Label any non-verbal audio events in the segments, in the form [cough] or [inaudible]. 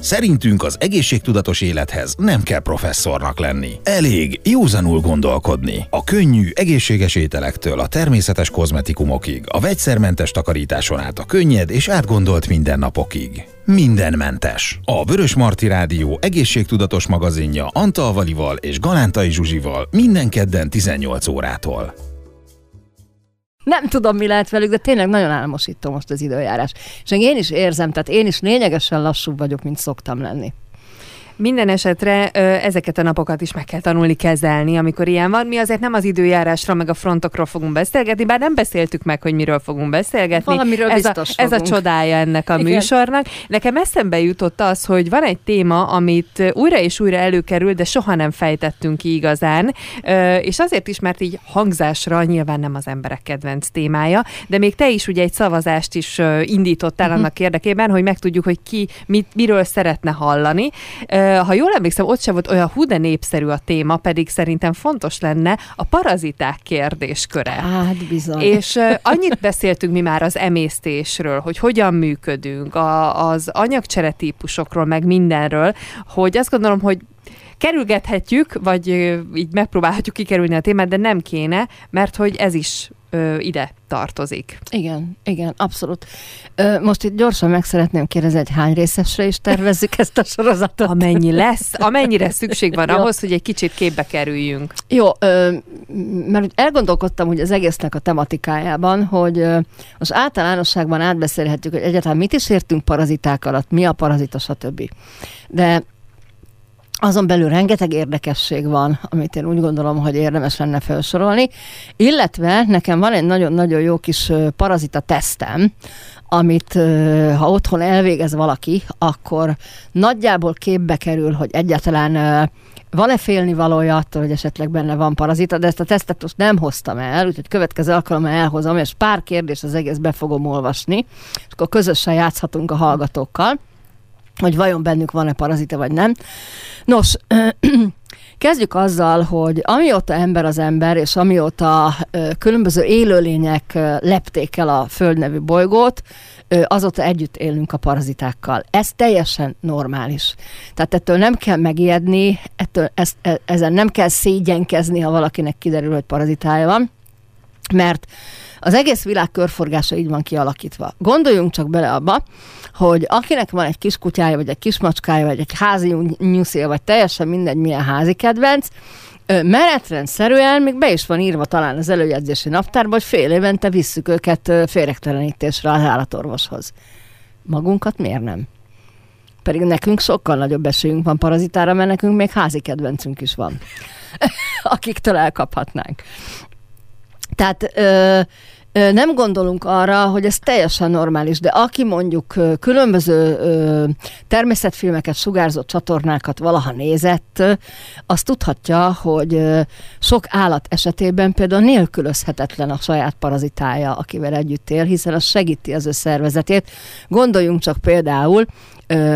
Szerintünk az egészségtudatos élethez nem kell professzornak lenni. Elég józanul gondolkodni. A könnyű, egészséges ételektől a természetes kozmetikumokig, a vegyszermentes takarításon át a könnyed és átgondolt mindennapokig. Mindenmentes. A Vörös Marti Rádió egészségtudatos magazinja Antal és Galántai Zsuzsival minden kedden 18 órától. Nem tudom, mi lehet velük, de tényleg nagyon álmosító most az időjárás. És én is érzem, tehát én is lényegesen lassúbb vagyok, mint szoktam lenni. Minden esetre ezeket a napokat is meg kell tanulni kezelni, amikor ilyen van. Mi azért nem az időjárásra, meg a frontokról fogunk beszélgetni, bár nem beszéltük meg, hogy miről fogunk beszélgetni. Valamiről ez, biztos a, ez a csodája ennek a Igen. műsornak. Nekem eszembe jutott az, hogy van egy téma, amit újra és újra előkerül, de soha nem fejtettünk ki igazán, és azért is, mert így hangzásra nyilván nem az emberek kedvenc témája, de még te is ugye egy szavazást is indítottál Mhm. annak érdekében, hogy megtudjuk, hogy ki mit, miről szeretne hallani. Ha jól emlékszem, ott sem volt olyan hú de népszerű a téma, pedig szerintem fontos lenne a paraziták kérdésköre. Hát bizony. És annyit beszéltünk mi már az emésztésről, hogy hogyan működünk, a, az anyagcsere típusokról, meg mindenről, hogy azt gondolom, hogy kerülgethetjük, vagy így megpróbálhatjuk kikerülni a témát, de nem kéne, mert hogy ez is ö, ide tartozik. Igen, igen, abszolút. Ö, most itt gyorsan meg szeretném kérdezni, hogy hány részesre is tervezzük ezt a sorozatot? Amennyi lesz, amennyire szükség van [laughs] ahhoz, hogy egy kicsit képbe kerüljünk. Jó, ö, mert elgondolkodtam hogy az egésznek a tematikájában, hogy ö, most általánosságban átbeszélhetjük, hogy egyáltalán mit is értünk paraziták alatt, mi a parazita, stb. De azon belül rengeteg érdekesség van, amit én úgy gondolom, hogy érdemes lenne felsorolni, illetve nekem van egy nagyon-nagyon jó kis parazita tesztem, amit ha otthon elvégez valaki, akkor nagyjából képbe kerül, hogy egyáltalán van-e félni valója attól, hogy esetleg benne van parazita, de ezt a tesztet most nem hoztam el, úgyhogy következő alkalommal elhozom, és pár kérdés az egész be fogom olvasni, és akkor közösen játszhatunk a hallgatókkal, hogy vajon bennük van-e parazita, vagy nem. Nos, [clears throat] Kezdjük azzal, hogy amióta ember az ember, és amióta különböző élőlények lepték el a Föld nevű bolygót, azóta együtt élünk a parazitákkal. Ez teljesen normális. Tehát ettől nem kell megijedni, ettől ezt, e- ezen nem kell szégyenkezni, ha valakinek kiderül, hogy parazitája van, mert az egész világ körforgása így van kialakítva. Gondoljunk csak bele abba, hogy akinek van egy kis kutyája, vagy egy kis macskája, vagy egy házi nyuszél, vagy teljesen mindegy milyen házi kedvenc, menetrendszerűen még be is van írva talán az előjegyzési naptárban, hogy fél évente visszük őket ö, félrektelenítésre az állatorvoshoz. Magunkat miért nem? Pedig nekünk sokkal nagyobb esélyünk van parazitára, mert nekünk még házi kedvencünk is van, [laughs] akiktől elkaphatnánk. Tehát ö, ö, nem gondolunk arra, hogy ez teljesen normális, de aki mondjuk különböző ö, természetfilmeket, sugárzó csatornákat valaha nézett, ö, az tudhatja, hogy sok állat esetében például nélkülözhetetlen a saját parazitája, akivel együtt él, hiszen az segíti az ő szervezetét. Gondoljunk csak például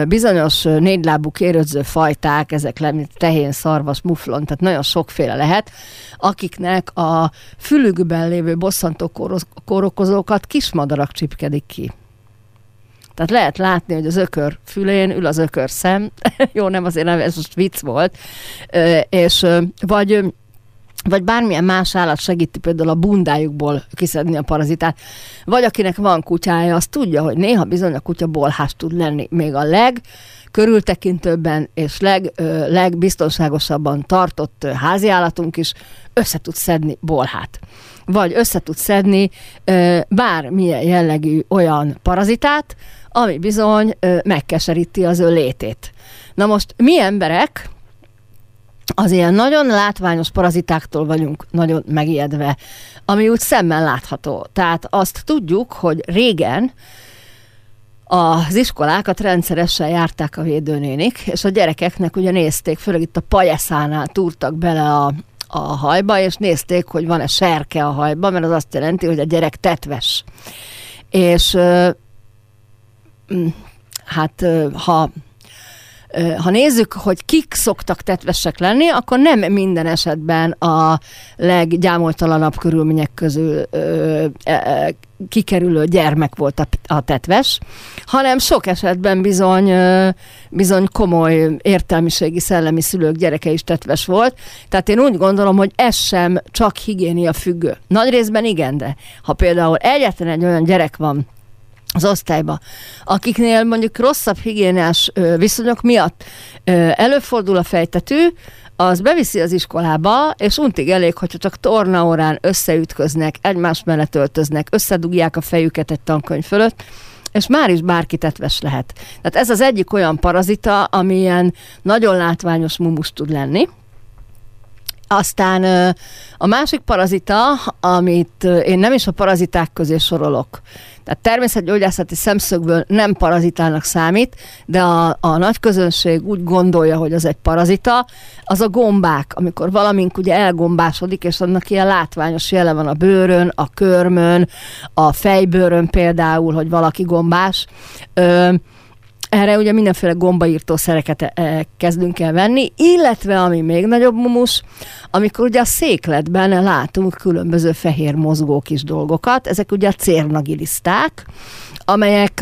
bizonyos négylábú kérődző fajták, ezek le, mint tehén, szarvas, muflon, tehát nagyon sokféle lehet, akiknek a fülükben lévő bosszantó kórokozókat kismadarak csipkedik ki. Tehát lehet látni, hogy az ökör fülén ül az ökör szem. [laughs] Jó, nem azért nem, ez most vicc volt. És vagy vagy bármilyen más állat segíti például a bundájukból kiszedni a parazitát, vagy akinek van kutyája, az tudja, hogy néha bizony a kutya bolhás tud lenni. Még a leg körültekintőbben és leg, ö, legbiztonságosabban tartott háziállatunk is össze tud szedni bolhát. Vagy össze tud szedni ö, bármilyen jellegű olyan parazitát, ami bizony ö, megkeseríti az ő létét. Na most mi emberek, az ilyen nagyon látványos parazitáktól vagyunk nagyon megijedve, ami úgy szemmel látható. Tehát azt tudjuk, hogy régen az iskolákat rendszeresen járták a védőnénik, és a gyerekeknek ugye nézték, főleg itt a pajeszánál túrtak bele a, a hajba, és nézték, hogy van-e serke a hajba, mert az azt jelenti, hogy a gyerek tetves. És hát ha ha nézzük, hogy kik szoktak tetvesek lenni, akkor nem minden esetben a leggyámoltalanabb körülmények közül ö, ö, kikerülő gyermek volt a tetves, hanem sok esetben bizony, bizony komoly értelmiségi, szellemi szülők gyereke is tetves volt. Tehát én úgy gondolom, hogy ez sem csak higiénia függő. Nagy részben igen, de ha például egyetlen egy olyan gyerek van, az osztályba, akiknél mondjuk rosszabb higiénás viszonyok miatt előfordul a fejtető, az beviszi az iskolába, és untig elég, hogyha csak tornaórán összeütköznek, egymás mellett öltöznek, összedugják a fejüket egy tankönyv fölött, és már is bárki tetves lehet. Tehát ez az egyik olyan parazita, ami ilyen nagyon látványos mumus tud lenni, aztán a másik parazita, amit én nem is a paraziták közé sorolok, tehát természetgyógyászati szemszögből nem parazitának számít, de a, a nagy közönség úgy gondolja, hogy az egy parazita, az a gombák, amikor valamink ugye elgombásodik, és annak ilyen látványos jele van a bőrön, a körmön, a fejbőrön például, hogy valaki gombás. Ö, erre ugye mindenféle gombaírtó szereket e, kezdünk el venni, illetve ami még nagyobb mumus, amikor ugye a székletben látunk különböző fehér mozgó kis dolgokat, ezek ugye a cérnagiliszták, amelyek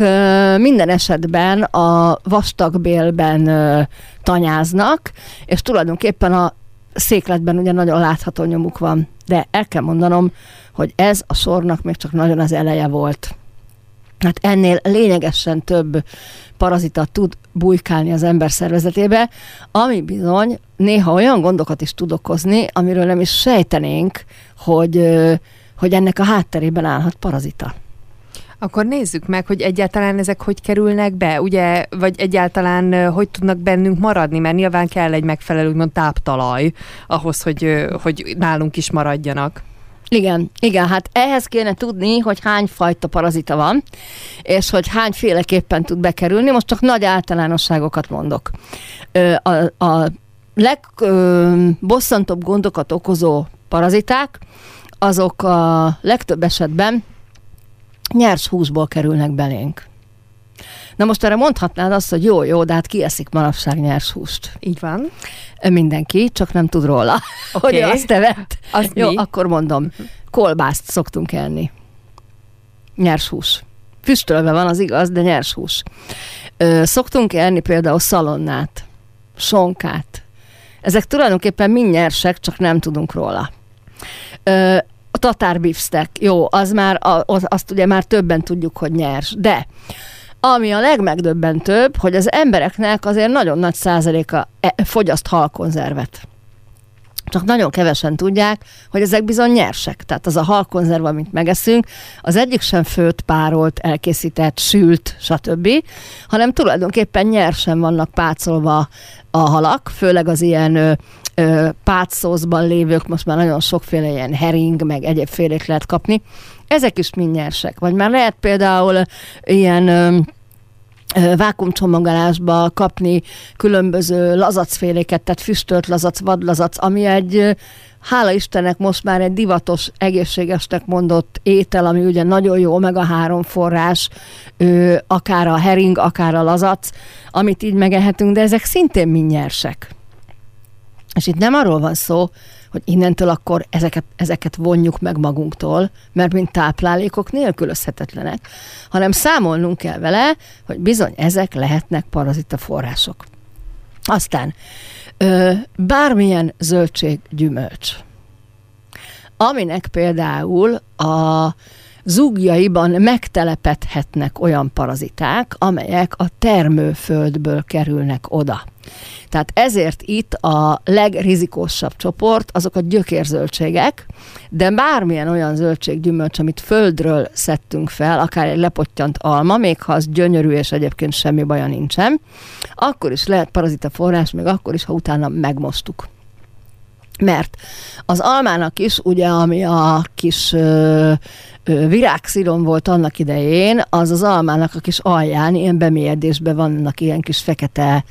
minden esetben a vastagbélben tanyáznak, és tulajdonképpen a székletben ugye nagyon látható nyomuk van. De el kell mondanom, hogy ez a sornak még csak nagyon az eleje volt. Hát ennél lényegesen több parazita tud bujkálni az ember szervezetébe, ami bizony néha olyan gondokat is tud okozni, amiről nem is sejtenénk, hogy, hogy ennek a hátterében állhat parazita. Akkor nézzük meg, hogy egyáltalán ezek hogy kerülnek be, ugye, vagy egyáltalán hogy tudnak bennünk maradni, mert nyilván kell egy megfelelő, úgymond táptalaj ahhoz, hogy, hogy nálunk is maradjanak. Igen, igen, hát ehhez kéne tudni, hogy hány fajta parazita van, és hogy hányféleképpen tud bekerülni. Most csak nagy általánosságokat mondok. A, a legbosszantóbb gondokat okozó paraziták, azok a legtöbb esetben nyers húsból kerülnek belénk. Na most erre mondhatnád azt, hogy jó, jó, de hát ki eszik manapság nyers húst? Így van. Mindenki, csak nem tud róla, okay. [laughs] hogy azt evett. Az jó, mi? akkor mondom. Kolbászt szoktunk enni. Nyers hús. Füstölve van, az igaz, de nyers hús. Ö, szoktunk enni például szalonnát, sonkát. Ezek tulajdonképpen mind nyersek, csak nem tudunk róla. Ö, a tatárbiffstek, jó, az már, azt ugye már többen tudjuk, hogy nyers, de ami a legmegdöbbentőbb, hogy az embereknek azért nagyon nagy százaléka e, fogyaszt halkonzervet. Csak nagyon kevesen tudják, hogy ezek bizony nyersek. Tehát az a halkonzerv, amit megeszünk, az egyik sem főtt, párolt, elkészített, sült, stb., hanem tulajdonképpen nyersen vannak pácolva a halak, főleg az ilyen ö, lévők, most már nagyon sokféle ilyen hering, meg egyébfélét lehet kapni. Ezek is mind nyersek. Vagy már lehet például ilyen vákumcsomagolásba kapni különböző lazacféléket, tehát füstölt lazac, vadlazac, ami egy hála Istennek most már egy divatos, egészségesnek mondott étel, ami ugye nagyon jó, meg a három forrás, akár a hering, akár a lazac, amit így megehetünk, de ezek szintén mind nyersek. És itt nem arról van szó, hogy innentől akkor ezeket, ezeket vonjuk meg magunktól, mert mint táplálékok nélkülözhetetlenek, hanem számolnunk kell vele, hogy bizony ezek lehetnek parazita források. Aztán bármilyen zöldség, gyümölcs, aminek például a zúgjaiban megtelepedhetnek olyan paraziták, amelyek a termőföldből kerülnek oda. Tehát ezért itt a legrizikósabb csoport azok a gyökérzöldségek, de bármilyen olyan zöldséggyümölcs, amit földről szedtünk fel, akár egy lepottyant alma, még ha az gyönyörű és egyébként semmi baja nincsen, akkor is lehet parazita forrás, még akkor is, ha utána megmostuk. Mert az almának is, ugye, ami a kis ö, ö, virágszilon volt annak idején, az az almának a kis alján, ilyen bemélyedésben vannak ilyen kis fekete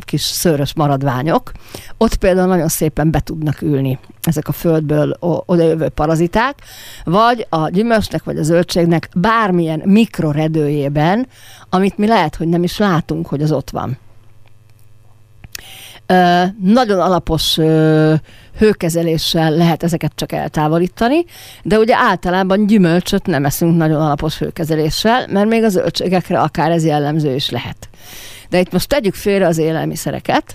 kis szőrös maradványok. Ott például nagyon szépen be tudnak ülni ezek a földből odajövő paraziták, vagy a gyümölcsnek, vagy a zöldségnek bármilyen mikroredőjében, amit mi lehet, hogy nem is látunk, hogy az ott van. Nagyon alapos hőkezeléssel lehet ezeket csak eltávolítani, de ugye általában gyümölcsöt nem eszünk nagyon alapos hőkezeléssel, mert még a zöldségekre akár ez jellemző is lehet. De itt most tegyük félre az élelmiszereket,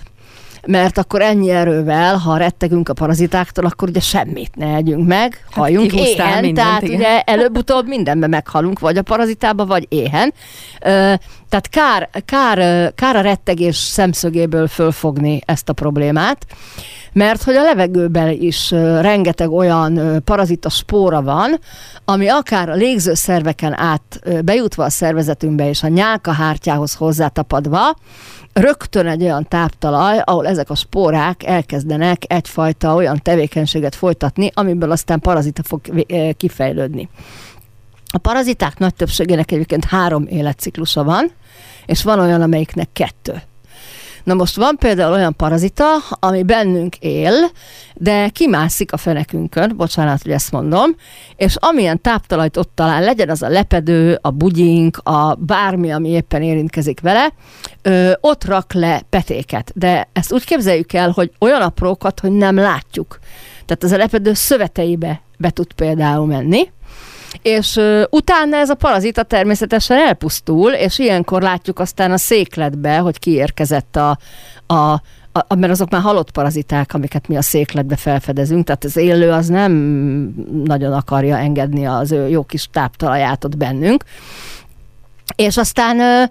mert akkor ennyi erővel, ha rettegünk a parazitáktól, akkor ugye semmit ne együnk meg, hát halljunk hát éhen, mindent, tehát igen. ugye előbb-utóbb mindenben meghalunk, vagy a parazitába, vagy éhen. Ö, tehát kár, kár, kár a rettegés szemszögéből fölfogni ezt a problémát, mert hogy a levegőben is rengeteg olyan parazita spóra van, ami akár a légzőszerveken át bejutva a szervezetünkbe és a nyálkahártyához hozzátapadva, rögtön egy olyan táptalaj, ahol ezek a spórák elkezdenek egyfajta olyan tevékenységet folytatni, amiből aztán parazita fog kifejlődni. A paraziták nagy többségének egyébként három életciklusa van, és van olyan, amelyiknek kettő. Na most van például olyan parazita, ami bennünk él, de kimászik a fenekünkön, bocsánat, hogy ezt mondom, és amilyen táptalajt ott talál, legyen az a lepedő, a bugyink, a bármi, ami éppen érintkezik vele, ö, ott rak le petéket. De ezt úgy képzeljük el, hogy olyan aprókat, hogy nem látjuk. Tehát az a lepedő szöveteibe be tud például menni, és uh, utána ez a parazita természetesen elpusztul, és ilyenkor látjuk aztán a székletbe, hogy kiérkezett a, a a, mert azok már halott paraziták, amiket mi a székletbe felfedezünk, tehát az élő az nem nagyon akarja engedni az ő jó kis táptalaját ott bennünk. És aztán ö,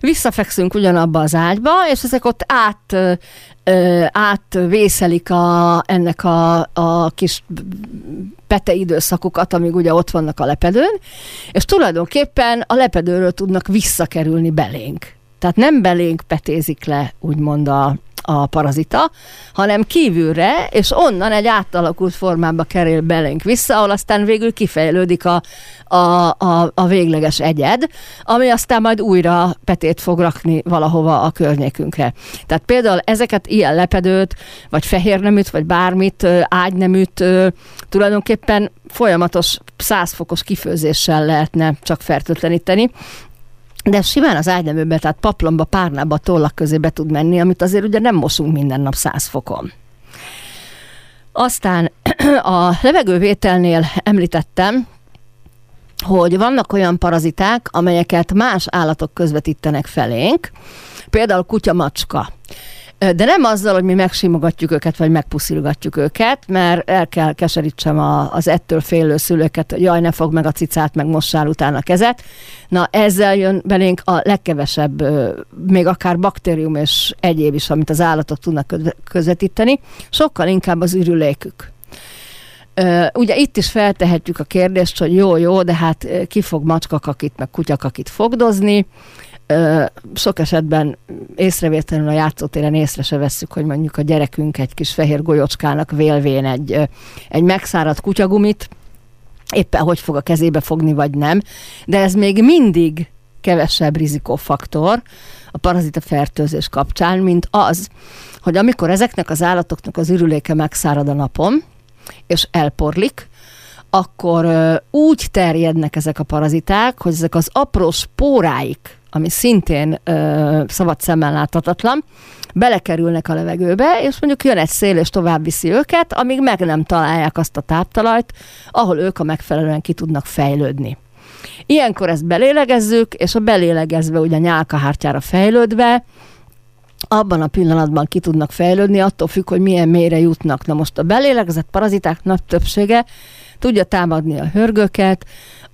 visszafekszünk ugyanabba az ágyba, és ezek ott át átvészelik a, ennek a, a kis pete időszakokat, amíg ugye ott vannak a lepedőn, és tulajdonképpen a lepedőről tudnak visszakerülni belénk. Tehát nem belénk petézik le, úgymond a, a parazita, hanem kívülre, és onnan egy átalakult formába kerül belénk vissza, ahol aztán végül kifejlődik a, a, a, a végleges egyed, ami aztán majd újra petét fog rakni valahova a környékünkre. Tehát például ezeket ilyen lepedőt, vagy fehérneműt, vagy bármit, ágyneműt tulajdonképpen folyamatos százfokos kifőzéssel lehetne csak fertőtleníteni, de simán az ágyneműbe, tehát paplomba, párnába, tollak közé be tud menni, amit azért ugye nem mosunk minden nap száz fokon. Aztán [clears throat] a levegővételnél említettem, hogy vannak olyan paraziták, amelyeket más állatok közvetítenek felénk, például kutya, macska. De nem azzal, hogy mi megsimogatjuk őket, vagy megpuszilgatjuk őket, mert el kell keserítsem a, az ettől félő szülőket, hogy jaj, ne fog meg a cicát, meg mossál utána kezet. Na, ezzel jön belénk a legkevesebb, még akár baktérium és egyéb is, amit az állatok tudnak közvetíteni, sokkal inkább az ürülékük. Ugye itt is feltehetjük a kérdést, hogy jó, jó, de hát ki fog macskakakit, meg kutyakakit fogdozni, sok esetben észrevétlenül a játszótéren észre se vesszük, hogy mondjuk a gyerekünk egy kis fehér golyocskának vélvén egy, egy megszáradt kutyagumit, éppen hogy fog a kezébe fogni, vagy nem, de ez még mindig kevesebb rizikófaktor a parazita fertőzés kapcsán, mint az, hogy amikor ezeknek az állatoknak az ürüléke megszárad a napon, és elporlik, akkor úgy terjednek ezek a paraziták, hogy ezek az apró spóráik, ami szintén ö, szabad szemmel láthatatlan, belekerülnek a levegőbe, és mondjuk jön egy szél, és tovább viszi őket, amíg meg nem találják azt a táptalajt, ahol ők a megfelelően ki tudnak fejlődni. Ilyenkor ezt belélegezzük, és a belélegezve ugye nyálkahártyára fejlődve, abban a pillanatban ki tudnak fejlődni, attól függ, hogy milyen mélyre jutnak. Na most a belélegezett paraziták nagy többsége tudja támadni a hörgőket,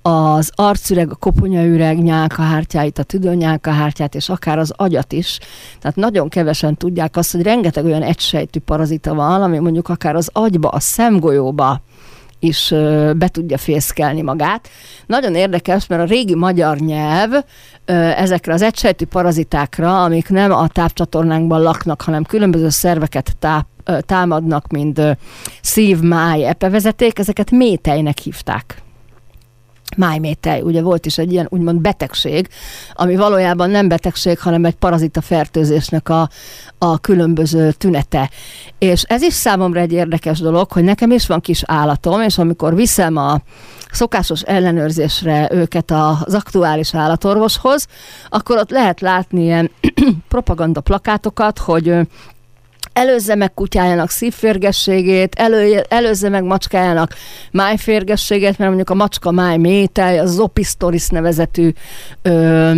az arcüreg, a koponyaüreg nyálkahártyáit, a tüdőnyálkahártyát, és akár az agyat is. Tehát nagyon kevesen tudják azt, hogy rengeteg olyan egysejtű parazita van, ami mondjuk akár az agyba, a szemgolyóba is be tudja fészkelni magát. Nagyon érdekes, mert a régi magyar nyelv ezekre az egysejtű parazitákra, amik nem a tápcsatornánkban laknak, hanem különböző szerveket táp, támadnak, mint szív, máj, epevezeték, ezeket métejnek hívták májmétej. Ugye volt is egy ilyen úgymond betegség, ami valójában nem betegség, hanem egy parazita fertőzésnek a, a különböző tünete. És ez is számomra egy érdekes dolog, hogy nekem is van kis állatom, és amikor viszem a szokásos ellenőrzésre őket az aktuális állatorvoshoz, akkor ott lehet látni ilyen [clears throat] propaganda plakátokat, hogy előzze meg kutyájának szívférgességét, elő, előzze meg macskájának májférgességét, mert mondjuk a macska máj métel, az opistoris nevezetű ö,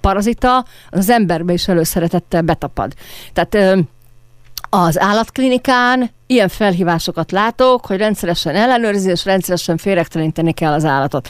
parazita, az emberbe is előszeretettel betapad. Tehát ö, az állatklinikán ilyen felhívásokat látok, hogy rendszeresen ellenőrizni és rendszeresen féregteleníteni kell az állatot.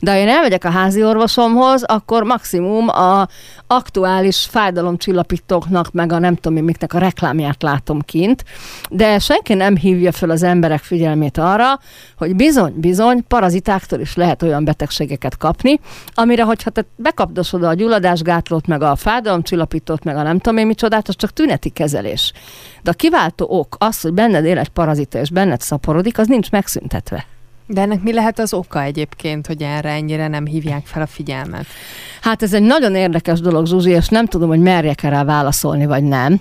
De ha én elmegyek a házi orvosomhoz, akkor maximum a aktuális fájdalomcsillapítóknak, meg a nem tudom miknek a reklámját látom kint, de senki nem hívja fel az emberek figyelmét arra, hogy bizony, bizony, parazitáktól is lehet olyan betegségeket kapni, amire, hogyha te bekapdosod a gyulladásgátlót, meg a fájdalomcsillapítót, meg a nem tudom én micsodát, az csak tüneti kezelés. De a kiváltó ok az, hogy benned él egy parazita, és benned szaporodik, az nincs megszüntetve. De ennek mi lehet az oka egyébként, hogy erre ennyire nem hívják fel a figyelmet? Hát ez egy nagyon érdekes dolog, Zsuzsi, és nem tudom, hogy merjek rá válaszolni, vagy nem.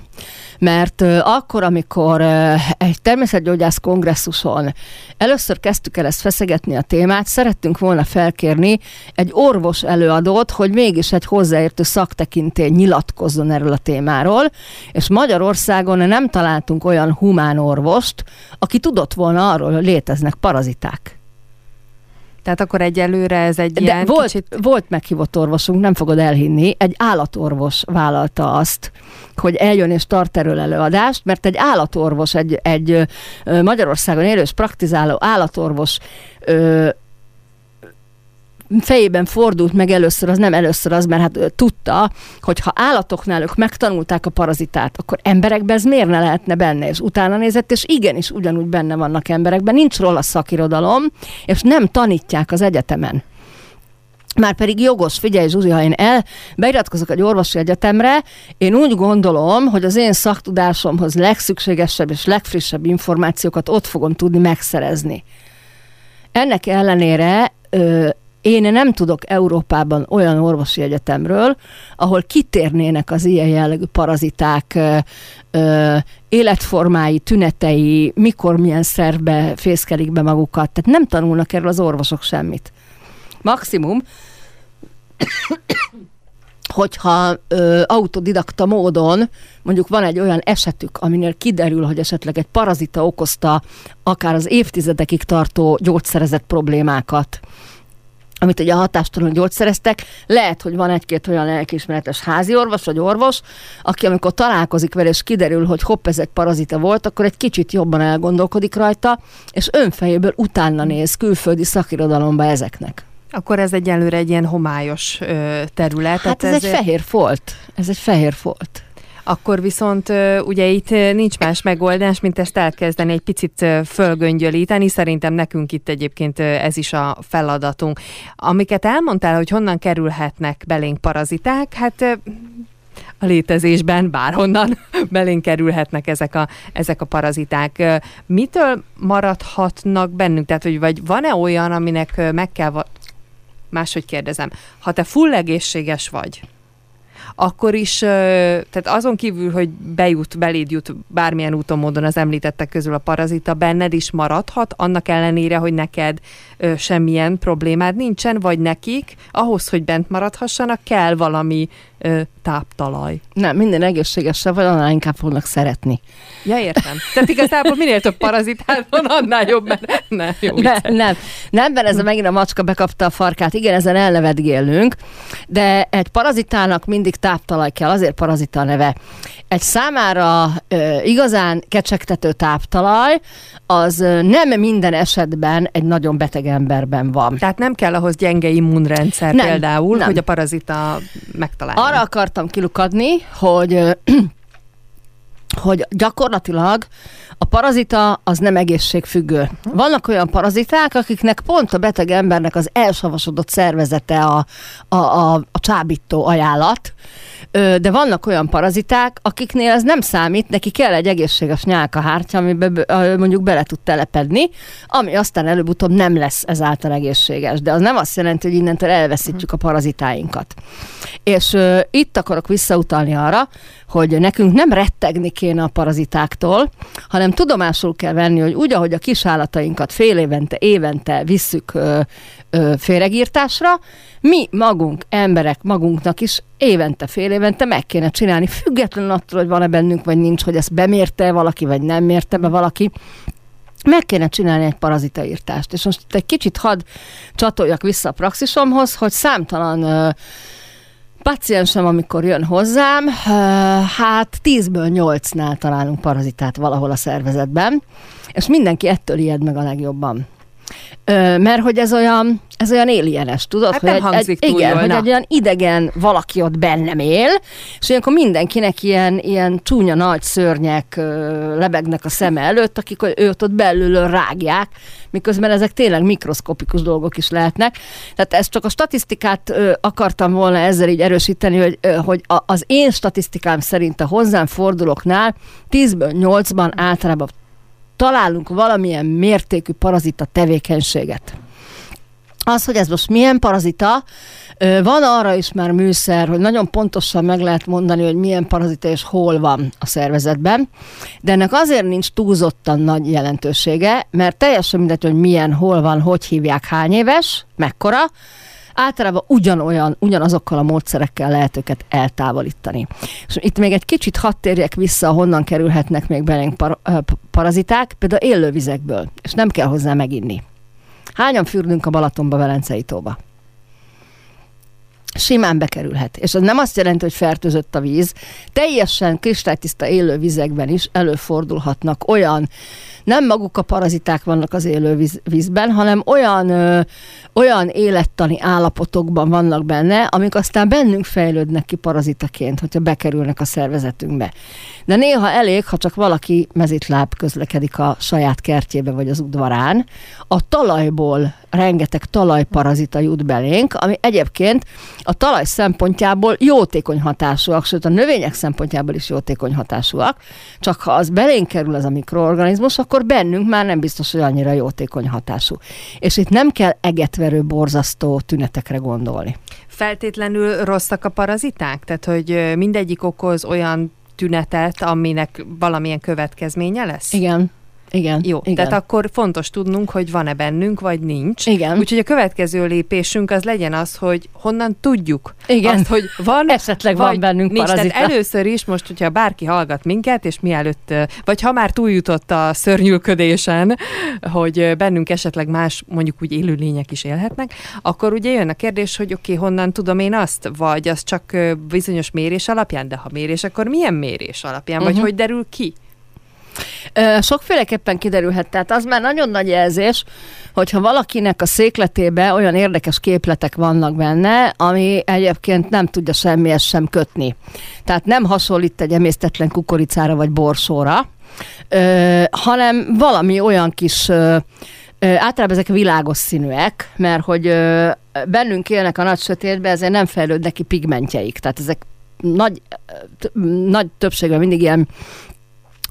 Mert akkor, amikor uh, egy természetgyógyász kongresszuson először kezdtük el ezt feszegetni a témát, szerettünk volna felkérni egy orvos előadót, hogy mégis egy hozzáértő szaktekintély nyilatkozzon erről a témáról, és Magyarországon nem találtunk olyan humán orvost, aki tudott volna arról, hogy léteznek paraziták. Tehát akkor egyelőre ez egy De ilyen volt, kicsit... volt meghívott orvosunk, nem fogod elhinni, egy állatorvos vállalta azt, hogy eljön és tart erről előadást, mert egy állatorvos, egy, egy Magyarországon élő és praktizáló állatorvos ö, fejében fordult meg először, az nem először az, mert hát tudta, hogy ha állatoknál ők megtanulták a parazitát, akkor emberekben ez miért ne lehetne benne, és utána nézett, és igenis ugyanúgy benne vannak emberekben, nincs róla szakirodalom, és nem tanítják az egyetemen. Már pedig jogos, figyelj Zsuzsi, ha én el beiratkozok egy orvosi egyetemre, én úgy gondolom, hogy az én szaktudásomhoz legszükségesebb és legfrissebb információkat ott fogom tudni megszerezni. Ennek ellenére én nem tudok Európában olyan orvosi egyetemről, ahol kitérnének az ilyen jellegű paraziták ö, életformái, tünetei, mikor milyen szervbe fészkelik be magukat. Tehát nem tanulnak erről az orvosok semmit. Maximum, [coughs] hogyha ö, autodidakta módon mondjuk van egy olyan esetük, aminél kiderül, hogy esetleg egy parazita okozta akár az évtizedekig tartó gyógyszerezett problémákat, amit ugye hatástalan gyógyszereztek, lehet, hogy van egy-két olyan lelkiismeretes házi orvos vagy orvos, aki amikor találkozik vele, és kiderül, hogy hopp, ez egy parazita volt, akkor egy kicsit jobban elgondolkodik rajta, és önfejéből utána néz külföldi szakirodalomba ezeknek. Akkor ez egyelőre egy ilyen homályos ö, terület. Hát ez ezért... egy fehér folt. Ez egy fehér folt. Akkor viszont ugye itt nincs más megoldás, mint ezt elkezdeni egy picit fölgöngyölíteni. Szerintem nekünk itt egyébként ez is a feladatunk. Amiket elmondtál, hogy honnan kerülhetnek belénk paraziták, hát a létezésben bárhonnan [laughs] belénk kerülhetnek ezek a, ezek a paraziták. Mitől maradhatnak bennünk? Tehát, hogy vagy van-e olyan, aminek meg kell, máshogy kérdezem, ha te full egészséges vagy, akkor is, tehát azon kívül, hogy bejut, beléd jut bármilyen úton, módon az említettek közül a parazita, benned is maradhat, annak ellenére, hogy neked semmilyen problémád nincsen, vagy nekik, ahhoz, hogy bent maradhassanak, kell valami ö, táptalaj. Nem, minden egészségesre vagy, annál inkább fognak szeretni. Ja, értem. Tehát igazából minél több parazitál van, annál jobb, mert ne, jó ne, nem, nem, mert ez a megint a macska bekapta a farkát. Igen, ezen elnevetgélünk, de egy parazitának mindig táptalaj kell, azért parazita neve. Egy számára ö, igazán kecsegtető táptalaj, az nem minden esetben egy nagyon beteg emberben van. Tehát nem kell ahhoz gyenge immunrendszer nem, például, nem. hogy a parazita megtalálja. Arra akartam kilukadni, hogy [clears throat] hogy gyakorlatilag a parazita az nem egészségfüggő. Vannak olyan paraziták, akiknek pont a beteg embernek az elsavasodott szervezete a, a, a, a csábító ajánlat, de vannak olyan paraziták, akiknél ez nem számít, neki kell egy egészséges nyálkahártya, amiben mondjuk bele tud telepedni, ami aztán előbb-utóbb nem lesz ezáltal egészséges. De az nem azt jelenti, hogy innentől elveszítjük a parazitáinkat. És uh, itt akarok visszautalni arra, hogy nekünk nem rettegni kéne a parazitáktól, hanem tudomásul kell venni, hogy úgy, ahogy a kisállatainkat fél évente, évente visszük ö, ö, mi magunk, emberek magunknak is évente, fél évente meg kéne csinálni, függetlenül attól, hogy van-e bennünk, vagy nincs, hogy ezt bemérte valaki, vagy nem mérte be valaki, meg kéne csinálni egy parazitaírtást. És most egy kicsit hadd csatoljak vissza a praxisomhoz, hogy számtalan ö, paciensem, amikor jön hozzám, hát 10-ből 8-nál találunk parazitát valahol a szervezetben, és mindenki ettől ijed meg a legjobban. Ö, mert hogy ez olyan, ez olyan alienes, tudod? Hát hogy nem egy, hangzik egy, túl igen, jól, hogy na. egy olyan idegen valaki ott bennem él, és ilyenkor mindenkinek ilyen, ilyen csúnya nagy szörnyek ö, lebegnek a szeme előtt, akik őt ott belülről rágják, miközben ezek tényleg mikroszkopikus dolgok is lehetnek. Tehát ezt csak a statisztikát ö, akartam volna ezzel így erősíteni, hogy, ö, hogy a, az én statisztikám szerint a hozzám fordulóknál 10-ből 8-ban általában találunk valamilyen mértékű parazita tevékenységet. Az, hogy ez most milyen parazita, van arra is már műszer, hogy nagyon pontosan meg lehet mondani, hogy milyen parazita és hol van a szervezetben, de ennek azért nincs túlzottan nagy jelentősége, mert teljesen mindegy, hogy milyen, hol van, hogy hívják, hány éves, mekkora, általában ugyanolyan, ugyanazokkal a módszerekkel lehet őket eltávolítani. És itt még egy kicsit hadd térjek vissza, honnan kerülhetnek még belénk par- paraziták, például élővizekből, és nem kell hozzá meginni. Hányan fürdünk a Balatonba, Velencei tóba? Simán bekerülhet. És az nem azt jelenti, hogy fertőzött a víz. Teljesen kristálytiszta élő vizekben is előfordulhatnak olyan, nem maguk a paraziták vannak az élő víz, vízben, hanem olyan, ö, olyan élettani állapotokban vannak benne, amik aztán bennünk fejlődnek ki parazitaként, hogyha bekerülnek a szervezetünkbe. De néha elég, ha csak valaki mezitláb közlekedik a saját kertjébe vagy az udvarán, a talajból rengeteg talajparazita jut belénk, ami egyébként a talaj szempontjából jótékony hatásúak, sőt a növények szempontjából is jótékony hatásúak, csak ha az belénk kerül az a mikroorganizmus, akkor bennünk már nem biztos, hogy annyira jótékony hatású. És itt nem kell egetverő, borzasztó tünetekre gondolni. Feltétlenül rosszak a paraziták? Tehát, hogy mindegyik okoz olyan tünetet, aminek valamilyen következménye lesz? Igen. Igen. Jó, igen. tehát akkor fontos tudnunk, hogy van-e bennünk, vagy nincs. Igen. Úgyhogy a következő lépésünk az legyen az, hogy honnan tudjuk Igen. azt, hogy van, [laughs] Esetleg van vagy bennünk nincs. parazita. Tehát először is most, hogyha bárki hallgat minket, és mielőtt, vagy ha már túljutott a szörnyűködésen, hogy bennünk esetleg más, mondjuk úgy élőlények is élhetnek, akkor ugye jön a kérdés, hogy oké, okay, honnan tudom én azt, vagy az csak bizonyos mérés alapján, de ha mérés, akkor milyen mérés alapján, vagy Mhm. hogy derül ki? Sokféleképpen kiderülhet, tehát az már nagyon nagy jelzés, hogyha valakinek a székletébe olyan érdekes képletek vannak benne, ami egyébként nem tudja semmihez sem kötni. Tehát nem hasonlít egy emésztetlen kukoricára vagy borsóra, hanem valami olyan kis általában ezek világos színűek, mert hogy bennünk élnek a nagy sötétben, ezért nem fejlődnek ki pigmentjeik. Tehát ezek nagy, nagy többségben mindig ilyen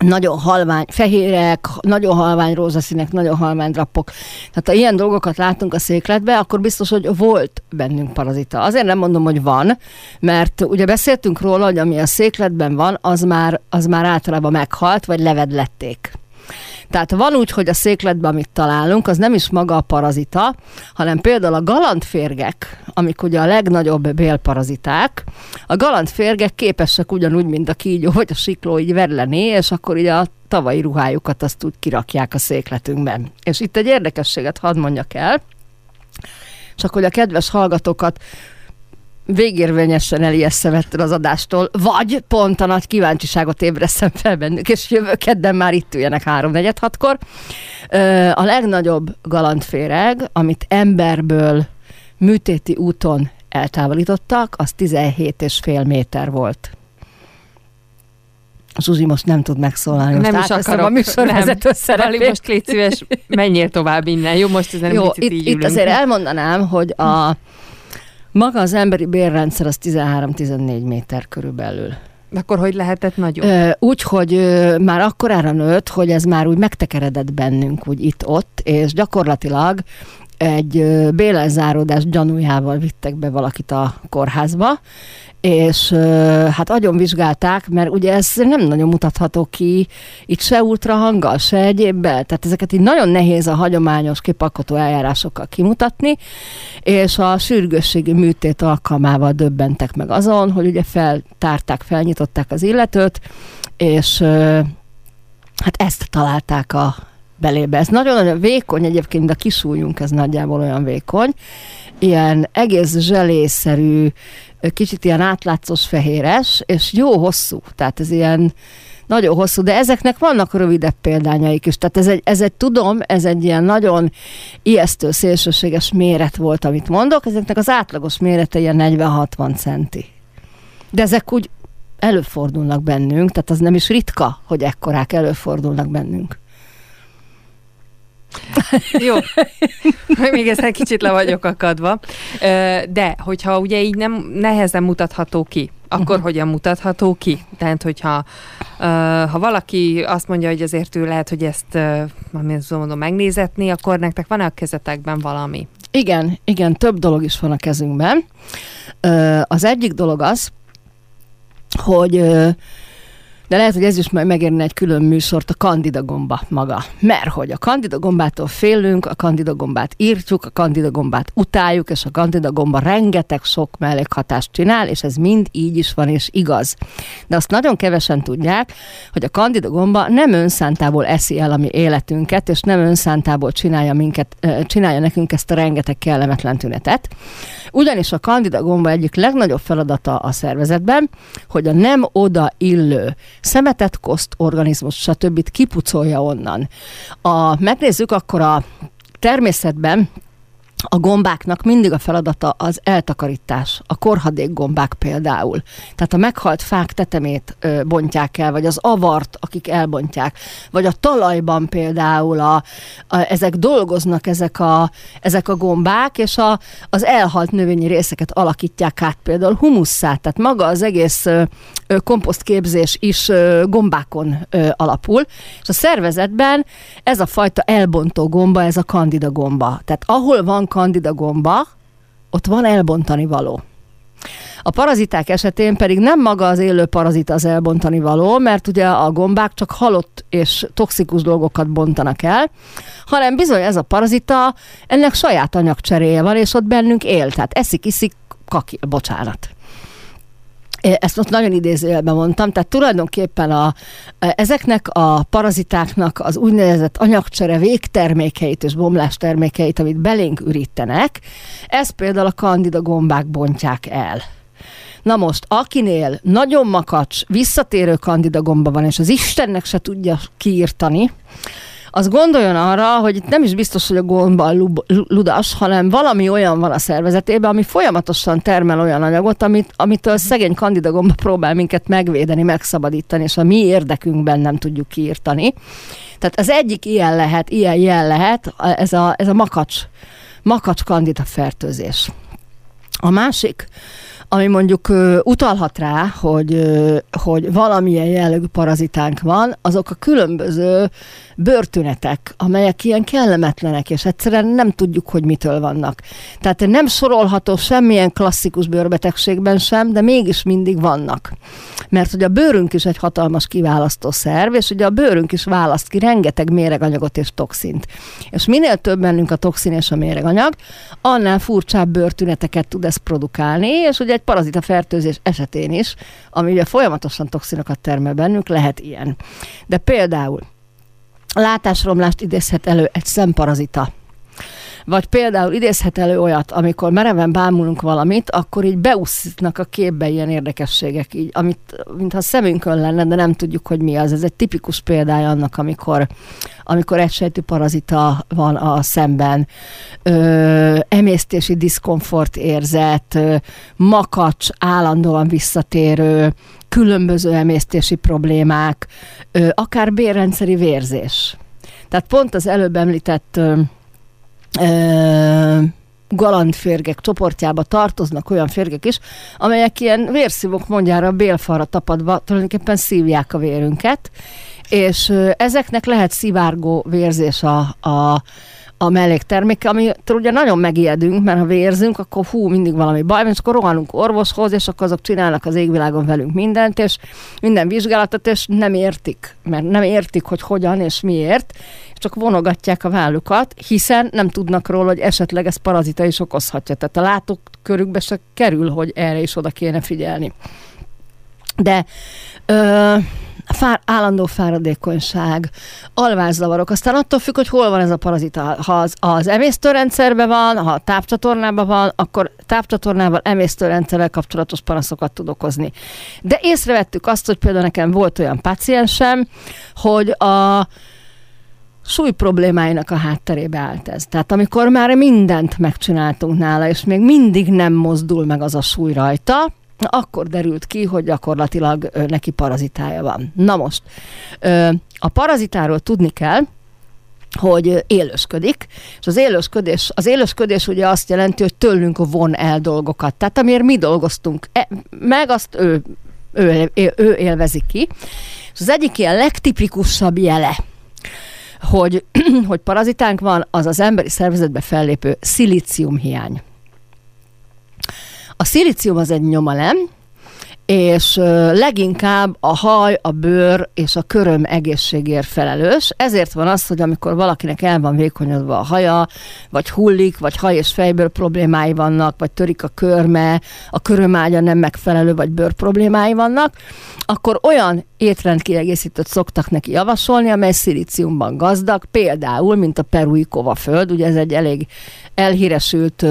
nagyon halvány fehérek, nagyon halvány rózsaszínek, nagyon halvány drapok. Tehát ha ilyen dolgokat látunk a székletbe, akkor biztos, hogy volt bennünk parazita. Azért nem mondom, hogy van, mert ugye beszéltünk róla, hogy ami a székletben van, az már, az már általában meghalt, vagy levedlették. Tehát van úgy, hogy a székletben, amit találunk, az nem is maga a parazita, hanem például a galantférgek, amik ugye a legnagyobb bélparaziták, a galantférgek képesek ugyanúgy, mint a kígyó vagy a sikló így verleni, és akkor ugye a tavalyi ruhájukat azt úgy kirakják a székletünkben. És itt egy érdekességet hadd mondjak el, csak hogy a kedves hallgatókat végérvényesen elijessem ettől az adástól, vagy pont a nagy kíváncsiságot ébreszem fel bennük, és jövő kedden már itt üljenek háromnegyed hatkor. A legnagyobb galantféreg, amit emberből műtéti úton eltávolítottak, az 17,5 méter volt. Zsuzsi most nem tud megszólalni. Most nem is akarok. a műsorvezető szerepét. Most légy szíves, menjél tovább innen. Jó, most ezen Jó, itt, így itt ülünk. azért elmondanám, hogy a maga az emberi bérrendszer az 13-14 méter körülbelül. Akkor hogy lehetett nagyobb? Úgy, hogy már akkorára nőtt, hogy ez már úgy megtekeredett bennünk, úgy itt-ott, és gyakorlatilag egy ö, bélenzáródás gyanújával vittek be valakit a kórházba, és hát agyon vizsgálták, mert ugye ez nem nagyon mutatható ki itt se ultrahanggal, se egyébbel, tehát ezeket így nagyon nehéz a hagyományos kipakotó eljárásokkal kimutatni, és a sürgősségi műtét alkalmával döbbentek meg azon, hogy ugye feltárták, felnyitották az illetőt, és hát ezt találták a belébe. Ez nagyon-nagyon vékony egyébként, a kisújunk ez nagyjából olyan vékony. Ilyen egész zselészerű, kicsit ilyen átlátszós fehéres, és jó hosszú. Tehát ez ilyen nagyon hosszú, de ezeknek vannak rövidebb példányaik is. Tehát ez egy, ez egy, tudom, ez egy ilyen nagyon ijesztő, szélsőséges méret volt, amit mondok. Ezeknek az átlagos mérete ilyen 40-60 centi. De ezek úgy előfordulnak bennünk, tehát az nem is ritka, hogy ekkorák előfordulnak bennünk. Jó, még egy kicsit le vagyok akadva. De, hogyha ugye így nem nehezen mutatható ki, akkor uh-huh. hogyan mutatható ki? Tehát, hogyha ha valaki azt mondja, hogy azért ő lehet, hogy ezt mondom, megnézetni, akkor nektek van-e a kezetekben valami? Igen, igen, több dolog is van a kezünkben. Az egyik dolog az, hogy de lehet, hogy ez is majd megérne egy külön műsort, a kandida gomba maga. Mert hogy a kandida gombától félünk, a kandida gombát írtjuk, a kandida gombát utáljuk, és a kandida gomba rengeteg sok mellékhatást csinál, és ez mind így is van, és igaz. De azt nagyon kevesen tudják, hogy a kandida gomba nem önszántából eszi el a mi életünket, és nem önszántából csinálja, minket, csinálja nekünk ezt a rengeteg kellemetlen tünetet. Ugyanis a kandida gomba egyik legnagyobb feladata a szervezetben, hogy a nem oda illő szemetet, koszt, organizmus, stb. kipucolja onnan. A, megnézzük akkor a természetben, a gombáknak mindig a feladata az eltakarítás, a korhadék gombák például. Tehát a meghalt fák tetemét ö, bontják el, vagy az avart, akik elbontják, vagy a talajban például a, a, ezek dolgoznak, ezek a, ezek a gombák, és a, az elhalt növényi részeket alakítják át például humusszát, tehát maga az egész ö, ö, komposztképzés is ö, gombákon ö, alapul, és a szervezetben ez a fajta elbontó gomba, ez a kandida gomba. Tehát ahol van kandida gomba, ott van elbontani való. A paraziták esetén pedig nem maga az élő parazita az elbontani való, mert ugye a gombák csak halott és toxikus dolgokat bontanak el, hanem bizony ez a parazita, ennek saját anyagcseréje van, és ott bennünk él, tehát eszik, iszik, kaki, bocsánat ezt most nagyon idézőjelben mondtam, tehát tulajdonképpen a, ezeknek a parazitáknak az úgynevezett anyagcsere végtermékeit és bomlás termékeit, amit belénk ürítenek, ez például a kandida gombák bontják el. Na most, akinél nagyon makacs, visszatérő kandida gomba van, és az Istennek se tudja kiírtani, az gondoljon arra, hogy itt nem is biztos, hogy a gomba ludas, hanem valami olyan van a szervezetében, ami folyamatosan termel olyan anyagot, amit, amitől szegény kandida gomba próbál minket megvédeni, megszabadítani, és a mi érdekünkben nem tudjuk kiírtani. Tehát az egyik ilyen lehet, ilyen jel lehet, ez a, ez a makacs, makacs kandida fertőzés. A másik, ami mondjuk utalhat rá, hogy, ö, hogy valamilyen jellegű parazitánk van, azok a különböző bőrtünetek, amelyek ilyen kellemetlenek, és egyszerűen nem tudjuk, hogy mitől vannak. Tehát nem sorolható semmilyen klasszikus bőrbetegségben sem, de mégis mindig vannak. Mert ugye a bőrünk is egy hatalmas kiválasztó szerv, és ugye a bőrünk is választ ki rengeteg méreganyagot és toxint. És minél több bennünk a toxin és a méreganyag, annál furcsább bőrtüneteket tud ez produkálni, és ugye egy parazita fertőzés esetén is, ami ugye folyamatosan toxinokat termel bennünk, lehet ilyen. De például látásromlást idézhet elő egy szemparazita. Vagy például idézhet elő olyat, amikor mereven bámulunk valamit, akkor így beúsznak a képbe ilyen érdekességek, így, amit, mintha szemünkön lenne, de nem tudjuk, hogy mi az. Ez egy tipikus példája annak, amikor, amikor egysejtű parazita van a szemben. Ö, emésztési diszkomfort érzet, ö, makacs, állandóan visszatérő, különböző emésztési problémák, ö, akár bérrendszeri vérzés. Tehát pont az előbb említett ö, ö, galantférgek csoportjába tartoznak olyan férgek is, amelyek ilyen vérszívók mondjára bélfalra tapadva tulajdonképpen szívják a vérünket, és ezeknek lehet szivárgó vérzés a, a, a mellékterméke, ami ugye nagyon megijedünk, mert ha vérzünk, akkor hú, mindig valami baj, és akkor rohanunk orvoshoz, és akkor azok csinálnak az égvilágon velünk mindent, és minden vizsgálatot, és nem értik, mert nem értik, hogy hogyan és miért, csak vonogatják a vállukat, hiszen nem tudnak róla, hogy esetleg ez parazita is okozhatja. Tehát a látókörükbe se kerül, hogy erre is oda kéne figyelni. De ö, fár, állandó fáradékonyság, alvászavarok, aztán attól függ, hogy hol van ez a parazita. Ha az, az emésztőrendszerben van, ha a tápcsatornában van, akkor tápcsatornával, emésztőrendszerrel kapcsolatos panaszokat tud okozni. De észrevettük azt, hogy például nekem volt olyan paciensem, hogy a súly problémáinak a hátterébe állt ez. Tehát amikor már mindent megcsináltunk nála, és még mindig nem mozdul meg az a súly rajta, akkor derült ki, hogy gyakorlatilag neki parazitája van. Na most, a parazitáról tudni kell, hogy élősködik, és az élősködés, az élősködés ugye azt jelenti, hogy tőlünk von el dolgokat. Tehát amiért mi dolgoztunk e, meg, azt ő, ő, ő élvezi ki. És az egyik ilyen legtipikusabb jele, hogy, [clears throat] hogy parazitánk van, az az emberi szervezetbe fellépő szilíciumhiány. A szilícium az egy nyomalem, és leginkább a haj, a bőr és a köröm egészségért felelős. Ezért van az, hogy amikor valakinek el van vékonyodva a haja, vagy hullik, vagy haj és fejből problémái vannak, vagy törik a körme, a körömágya nem megfelelő, vagy bőr problémái vannak, akkor olyan étrendkiegészítőt szoktak neki javasolni, amely szilíciumban gazdag, például, mint a perui kovaföld, ugye ez egy elég elhíresült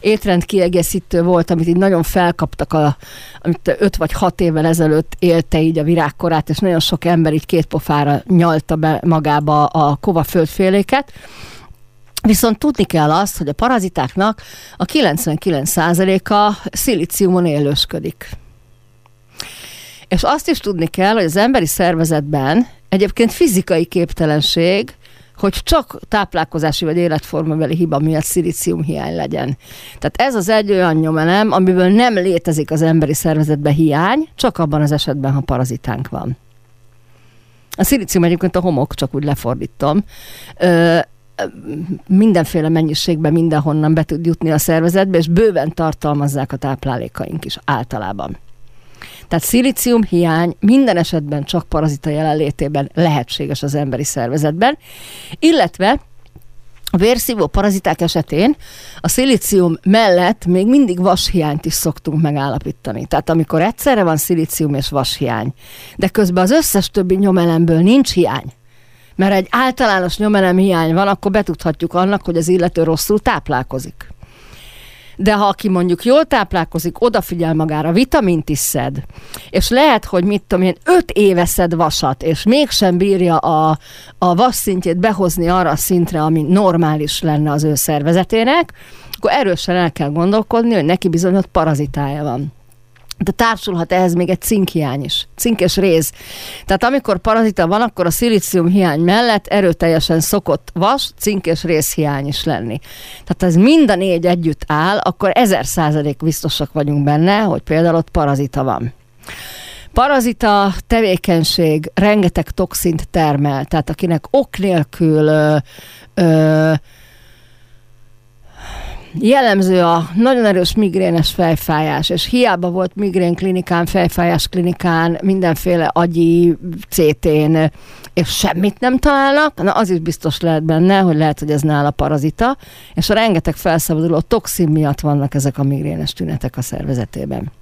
étrendkiegészítő volt, amit így nagyon felkaptak, a, amit öt vagy hat évvel ezelőtt élte így a virágkorát, és nagyon sok ember így két pofára nyalta be magába a kovaföldféléket. Viszont tudni kell azt, hogy a parazitáknak a 99%-a szilíciumon élősködik. És azt is tudni kell, hogy az emberi szervezetben egyébként fizikai képtelenség, hogy csak táplálkozási vagy életformabeli hiba miatt szilícium hiány legyen. Tehát ez az egy olyan nyomelem, amiből nem létezik az emberi szervezetben hiány, csak abban az esetben, ha parazitánk van. A szilícium egyébként a homok, csak úgy lefordítom. Ö, mindenféle mennyiségben mindenhonnan be tud jutni a szervezetbe, és bőven tartalmazzák a táplálékaink is általában. Tehát szilícium hiány minden esetben csak parazita jelenlétében lehetséges az emberi szervezetben, illetve a vérszívó paraziták esetén a szilícium mellett még mindig vashiányt is szoktunk megállapítani. Tehát amikor egyszerre van szilícium és vashiány, de közben az összes többi nyomelemből nincs hiány, mert egy általános nyomelem hiány van, akkor betudhatjuk annak, hogy az illető rosszul táplálkozik de ha aki mondjuk jól táplálkozik, odafigyel magára, vitamint is szed, és lehet, hogy mit tudom én, öt éve szed vasat, és mégsem bírja a, a vas szintjét behozni arra a szintre, ami normális lenne az ő szervezetének, akkor erősen el kell gondolkodni, hogy neki bizony ott parazitája van de társulhat ehhez még egy cinkhiány is, cink és réz. Tehát amikor parazita van, akkor a szilícium hiány mellett erőteljesen szokott vas, cink és réz hiány is lenni. Tehát ez mind a négy együtt áll, akkor ezer százalék biztosak vagyunk benne, hogy például ott parazita van. Parazita tevékenység rengeteg toxint termel, tehát akinek ok nélkül ö, ö, jellemző a nagyon erős migrénes fejfájás, és hiába volt migrén klinikán, fejfájás klinikán, mindenféle agyi CT-n, és semmit nem találnak, na az is biztos lehet benne, hogy lehet, hogy ez nála parazita, és a rengeteg felszabaduló toxin miatt vannak ezek a migrénes tünetek a szervezetében.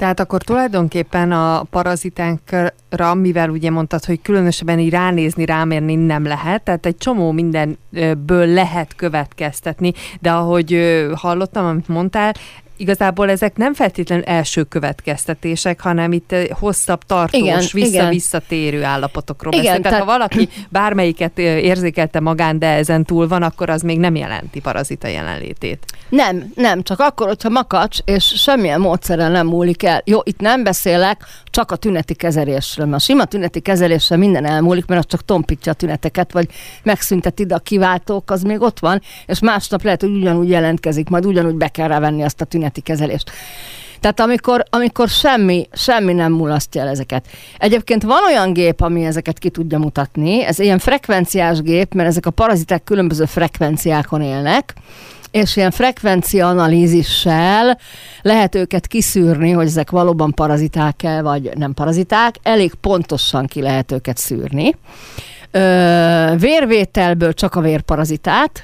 Tehát akkor tulajdonképpen a parazitánkra, mivel ugye mondtad, hogy különösebben így ránézni, rámérni nem lehet, tehát egy csomó mindenből lehet következtetni, de ahogy hallottam, amit mondtál, igazából ezek nem feltétlenül első következtetések, hanem itt eh, hosszabb, tartós, vissza-visszatérő állapotokról igen, beszélünk. Tehát, tehát ha valaki bármelyiket eh, érzékelte magán, de ezen túl van, akkor az még nem jelenti parazita jelenlétét. Nem, nem, csak akkor, hogyha makacs, és semmilyen módszerrel nem múlik el. Jó, itt nem beszélek csak a tüneti kezelésről, mert a sima tüneti kezelésre minden elmúlik, mert az csak tompítja a tüneteket, vagy megszünteti ide a kiváltók, az még ott van, és másnap lehet, hogy ugyanúgy jelentkezik, majd ugyanúgy be kell rávenni azt a tünetet átmeneti kezelést. Tehát amikor, amikor semmi, semmi nem mulasztja el ezeket. Egyébként van olyan gép, ami ezeket ki tudja mutatni, ez ilyen frekvenciás gép, mert ezek a paraziták különböző frekvenciákon élnek, és ilyen frekvencia analízissel lehet őket kiszűrni, hogy ezek valóban paraziták-e, vagy nem paraziták, elég pontosan ki lehet őket szűrni. Ö, vérvételből csak a vérparazitát,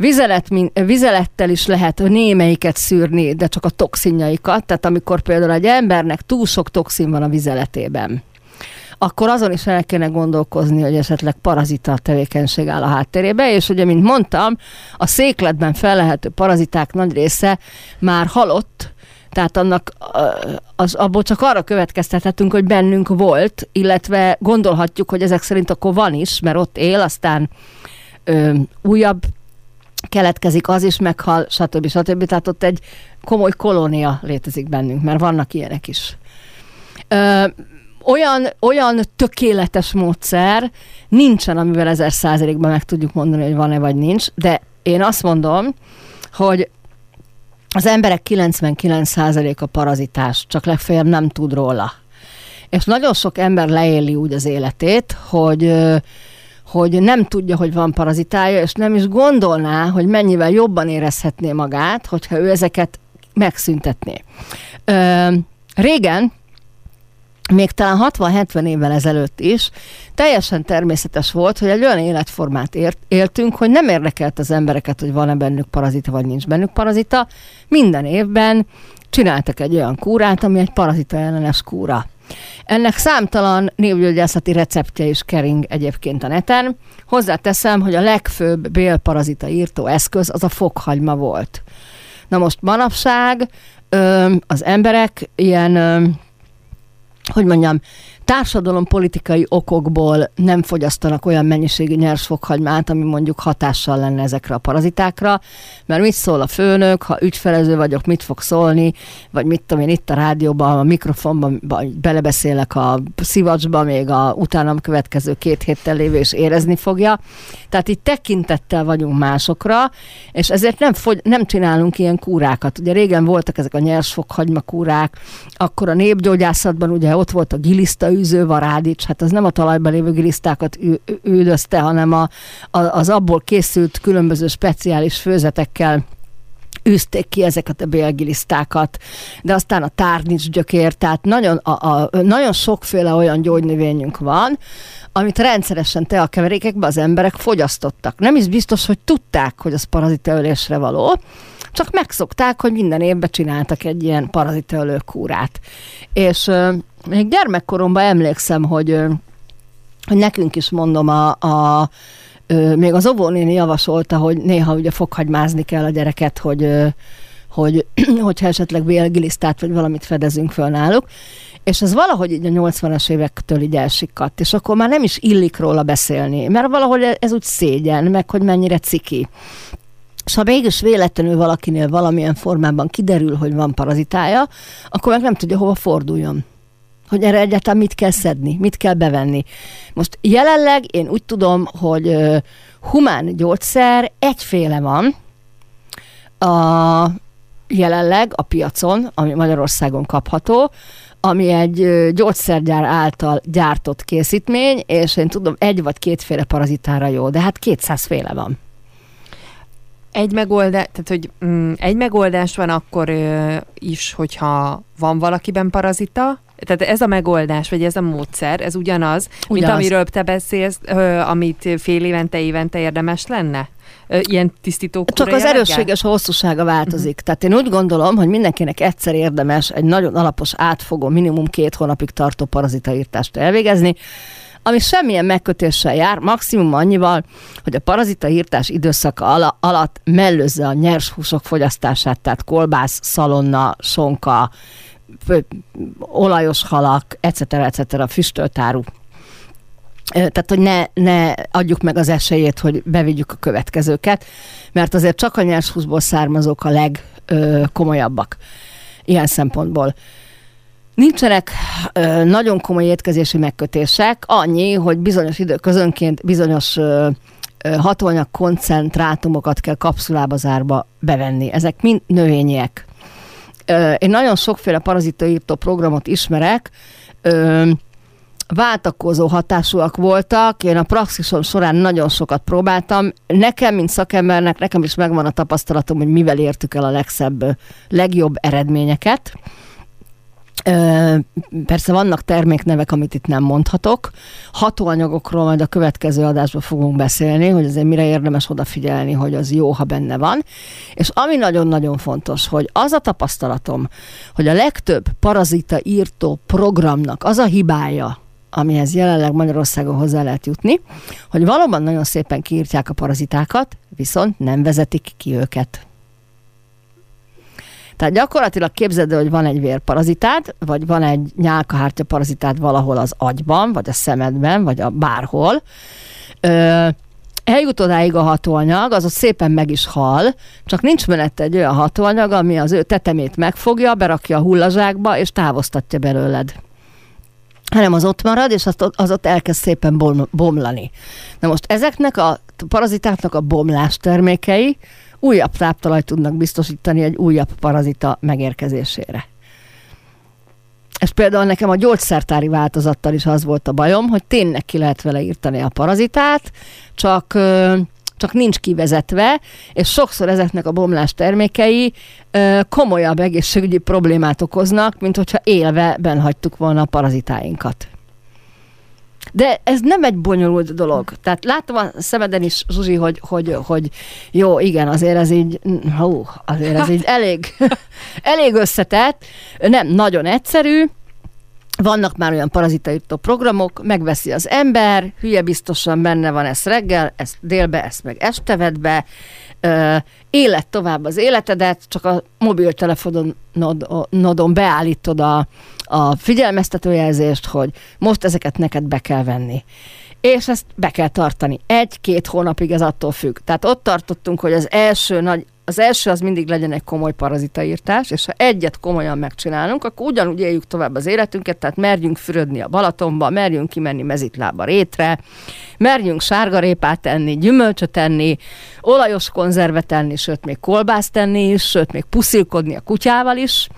Vizelet, vizelettel is lehet némelyiket szűrni, de csak a toxinjaikat. Tehát amikor például egy embernek túl sok toxin van a vizeletében, akkor azon is el kéne gondolkozni, hogy esetleg parazita tevékenység áll a háttérébe, és ugye, mint mondtam, a székletben fellehető paraziták nagy része már halott, tehát annak az, abból csak arra következtethetünk, hogy bennünk volt, illetve gondolhatjuk, hogy ezek szerint akkor van is, mert ott él, aztán ö, újabb keletkezik, az is meghal, stb. stb. Tehát ott egy komoly kolónia létezik bennünk, mert vannak ilyenek is. Ö, olyan, olyan tökéletes módszer nincsen, amivel ezer százalékban meg tudjuk mondani, hogy van-e vagy nincs, de én azt mondom, hogy az emberek 99%-a parazitás, csak legfeljebb nem tud róla. És nagyon sok ember leéli úgy az életét, hogy hogy nem tudja, hogy van parazitája, és nem is gondolná, hogy mennyivel jobban érezhetné magát, hogyha ő ezeket megszüntetné. Ö, régen, még talán 60-70 évvel ezelőtt is teljesen természetes volt, hogy egy olyan életformát ért, éltünk, hogy nem érdekelt az embereket, hogy van-e bennük parazita, vagy nincs bennük parazita. Minden évben csináltak egy olyan kúrát, ami egy parazita ellenes kúra. Ennek számtalan névgyógyászati receptje is kering egyébként a neten. Hozzáteszem, hogy a legfőbb bélparazita írtó eszköz az a fokhagyma volt. Na most manapság az emberek ilyen, hogy mondjam, társadalompolitikai okokból nem fogyasztanak olyan mennyiségű nyers fokhagymát, ami mondjuk hatással lenne ezekre a parazitákra, mert mit szól a főnök, ha ügyfelező vagyok, mit fog szólni, vagy mit tudom én itt a rádióban, a mikrofonban belebeszélek a szivacsba, még a utánam következő két héttel lévő és érezni fogja. Tehát itt tekintettel vagyunk másokra, és ezért nem, fogy, nem csinálunk ilyen kúrákat. Ugye régen voltak ezek a nyers fokhagyma kúrák, akkor a népgyógyászatban ugye ott volt a giliszta űző varádics, hát az nem a talajban lévő gilisztákat üldözte, hanem a, a, az abból készült különböző speciális főzetekkel űzték ki ezeket a bélgilisztákat, de aztán a tárnics gyökér, tehát nagyon, a, a, nagyon sokféle olyan gyógynövényünk van, amit rendszeresen teakeverékekben az emberek fogyasztottak. Nem is biztos, hogy tudták, hogy az parazitaölésre való, csak megszokták, hogy minden évben csináltak egy ilyen parazitaölő kúrát. És még gyermekkoromban emlékszem, hogy, hogy nekünk is mondom, a, a még az óvónéni javasolta, hogy néha ugye fokhagymázni kell a gyereket, hogy, hogy [clears throat] hogyha esetleg bélgilisztát vagy valamit fedezünk föl náluk. És ez valahogy így a 80-as évektől így elsikadt, és akkor már nem is illik róla beszélni, mert valahogy ez úgy szégyen, meg hogy mennyire ciki. És ha mégis véletlenül valakinél valamilyen formában kiderül, hogy van parazitája, akkor meg nem tudja hova forduljon hogy erre egyáltalán mit kell szedni, mit kell bevenni. Most jelenleg én úgy tudom, hogy humán gyógyszer egyféle van, a, jelenleg a piacon, ami Magyarországon kapható, ami egy gyógyszergyár által gyártott készítmény, és én tudom, egy vagy kétféle parazitára jó, de hát kétszázféle van. Egy megoldás, tehát hogy mm, egy megoldás van akkor ö, is, hogyha van valakiben parazita, tehát ez a megoldás, vagy ez a módszer, ez ugyanaz, ugyanaz. mint amiről te beszélsz, ö, amit fél évente, évente érdemes lenne? ilyen tisztító Csak az erősséges hosszúsága változik. Uh-huh. Tehát én úgy gondolom, hogy mindenkinek egyszer érdemes egy nagyon alapos, átfogó, minimum két hónapig tartó parazitaírtást elvégezni, ami semmilyen megkötéssel jár, maximum annyival, hogy a parazitaírtás időszaka alatt mellőzze a nyers húsok fogyasztását, tehát kolbász, szalonna, sonka, olajos halak, etc. etc. füstöltáru tehát, hogy ne, ne adjuk meg az esélyét, hogy bevigyük a következőket, mert azért csak a nyers húsból származók a legkomolyabbak ilyen szempontból. Nincsenek ö, nagyon komoly étkezési megkötések, annyi, hogy bizonyos időközönként bizonyos ö, hatóanyag koncentrátumokat kell kapszulába zárba bevenni. Ezek mind növényiek. Én nagyon sokféle parazitaírtó programot ismerek, váltakozó hatásúak voltak. Én a praxisom során nagyon sokat próbáltam. Nekem, mint szakembernek, nekem is megvan a tapasztalatom, hogy mivel értük el a legszebb, legjobb eredményeket. Persze vannak terméknevek, amit itt nem mondhatok. Hatóanyagokról majd a következő adásban fogunk beszélni, hogy azért mire érdemes odafigyelni, hogy az jó, ha benne van. És ami nagyon-nagyon fontos, hogy az a tapasztalatom, hogy a legtöbb parazita írtó programnak az a hibája, amihez jelenleg Magyarországon hozzá lehet jutni, hogy valóban nagyon szépen kiírtják a parazitákat, viszont nem vezetik ki őket. Tehát gyakorlatilag képzeld hogy van egy vérparazitát, vagy van egy nyálkahártya parazitát valahol az agyban, vagy a szemedben, vagy a bárhol. Ö, eljut odáig a hatóanyag, az ott szépen meg is hal, csak nincs mellette egy olyan hatóanyag, ami az ő tetemét megfogja, berakja a hullazsákba, és távoztatja belőled hanem az ott marad, és azt, az ott elkezd szépen bom, bomlani. Na most ezeknek a parazitáknak a bomlás termékei újabb táptalajt tudnak biztosítani egy újabb parazita megérkezésére. Ez például nekem a gyógyszertári változattal is az volt a bajom, hogy tényleg ki lehet vele írtani a parazitát, csak csak nincs kivezetve, és sokszor ezeknek a bomlás termékei ö, komolyabb egészségügyi problémát okoznak, mint hogyha élve benhagytuk volna a parazitáinkat. De ez nem egy bonyolult dolog. Tehát látom a szemeden is, Zsuzsi, hogy, hogy, hogy jó, igen, azért ez így, hú, azért ez így elég, [laughs] elég összetett, nem, nagyon egyszerű, vannak már olyan parazitaírtó programok, megveszi az ember, hülye biztosan benne van ez reggel, ezt délbe, ezt meg este vedd be, élet tovább az életedet, csak a mobiltelefonodon beállítod a, a figyelmeztetőjelzést, hogy most ezeket neked be kell venni. És ezt be kell tartani. Egy-két hónapig ez attól függ. Tehát ott tartottunk, hogy az első nagy az első az mindig legyen egy komoly parazitaírtás, és ha egyet komolyan megcsinálunk, akkor ugyanúgy éljük tovább az életünket, tehát merjünk fürödni a Balatonba, merjünk kimenni mezitlába rétre, merjünk sárgarépát enni, gyümölcsöt enni, olajos konzervet enni, sőt még kolbászt enni is, sőt még puszilkodni a kutyával is,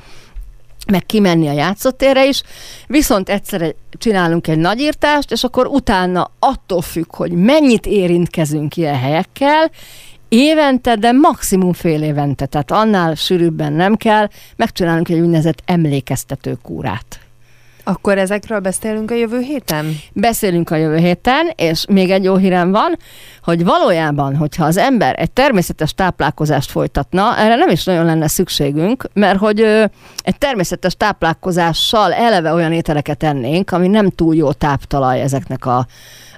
meg kimenni a játszótérre is, viszont egyszerre csinálunk egy nagyírtást, és akkor utána attól függ, hogy mennyit érintkezünk ilyen helyekkel, évente, de maximum fél évente, tehát annál sűrűbben nem kell, megcsinálunk egy úgynevezett emlékeztető kúrát. Akkor ezekről beszélünk a jövő héten? Beszélünk a jövő héten, és még egy jó hírem van, hogy valójában, hogyha az ember egy természetes táplálkozást folytatna, erre nem is nagyon lenne szükségünk, mert hogy ö, egy természetes táplálkozással eleve olyan ételeket ennénk, ami nem túl jó táptalaj ezeknek a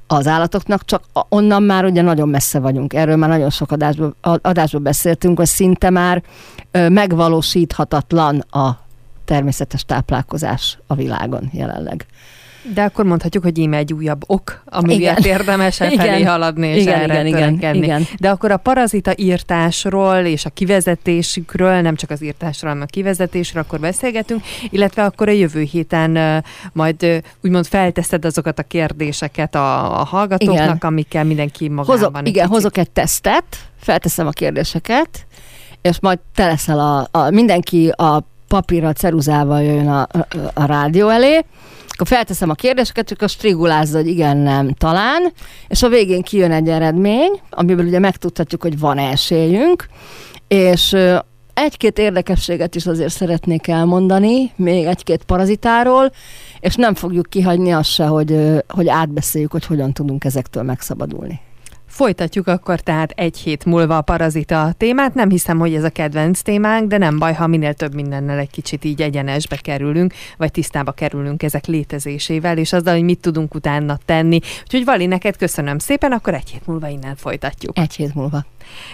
az állatoknak, csak onnan már ugye nagyon messze vagyunk. Erről már nagyon sok adásban, adásban beszéltünk, hogy szinte már megvalósíthatatlan a természetes táplálkozás a világon jelenleg. De akkor mondhatjuk, hogy íme egy újabb ok, ami miatt érdemes felé haladni és igen, erre igen, igen, igen. De akkor a parazita írtásról és a kivezetésükről, nem csak az írtásról, hanem a kivezetésről akkor beszélgetünk, illetve akkor a jövő héten majd úgymond felteszed azokat a kérdéseket a, a hallgatóknak, igen. amikkel mindenki magában hozok, Igen, kicsit. hozok egy tesztet, felteszem a kérdéseket, és majd te leszel a, a mindenki a papírra, ceruzával jön a, a rádió elé, akkor felteszem a kérdéseket, csak a strigulázza, hogy igen, nem, talán, és a végén kijön egy eredmény, amiből ugye megtudhatjuk, hogy van esélyünk, és egy-két érdekességet is azért szeretnék elmondani, még egy-két parazitáról, és nem fogjuk kihagyni azt se, hogy, hogy átbeszéljük, hogy hogyan tudunk ezektől megszabadulni. Folytatjuk akkor tehát egy hét múlva a parazita témát. Nem hiszem, hogy ez a kedvenc témánk, de nem baj, ha minél több mindennel egy kicsit így egyenesbe kerülünk, vagy tisztába kerülünk ezek létezésével, és azzal, hogy mit tudunk utána tenni. Úgyhogy Vali, neked köszönöm szépen, akkor egy hét múlva innen folytatjuk. Egy hét múlva.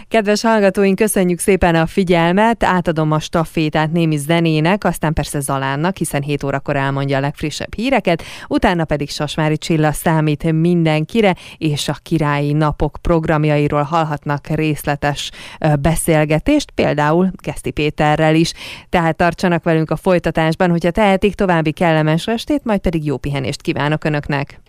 Kedves hallgatóink, köszönjük szépen a figyelmet, átadom a stafétát némi zenének, aztán persze Zalánnak, hiszen 7 órakor elmondja a legfrissebb híreket, utána pedig Sasmári Csilla számít mindenkire, és a királyi napok programjairól hallhatnak részletes beszélgetést, például Keszti Péterrel is. Tehát tartsanak velünk a folytatásban, hogyha tehetik további kellemes estét, majd pedig jó pihenést kívánok Önöknek.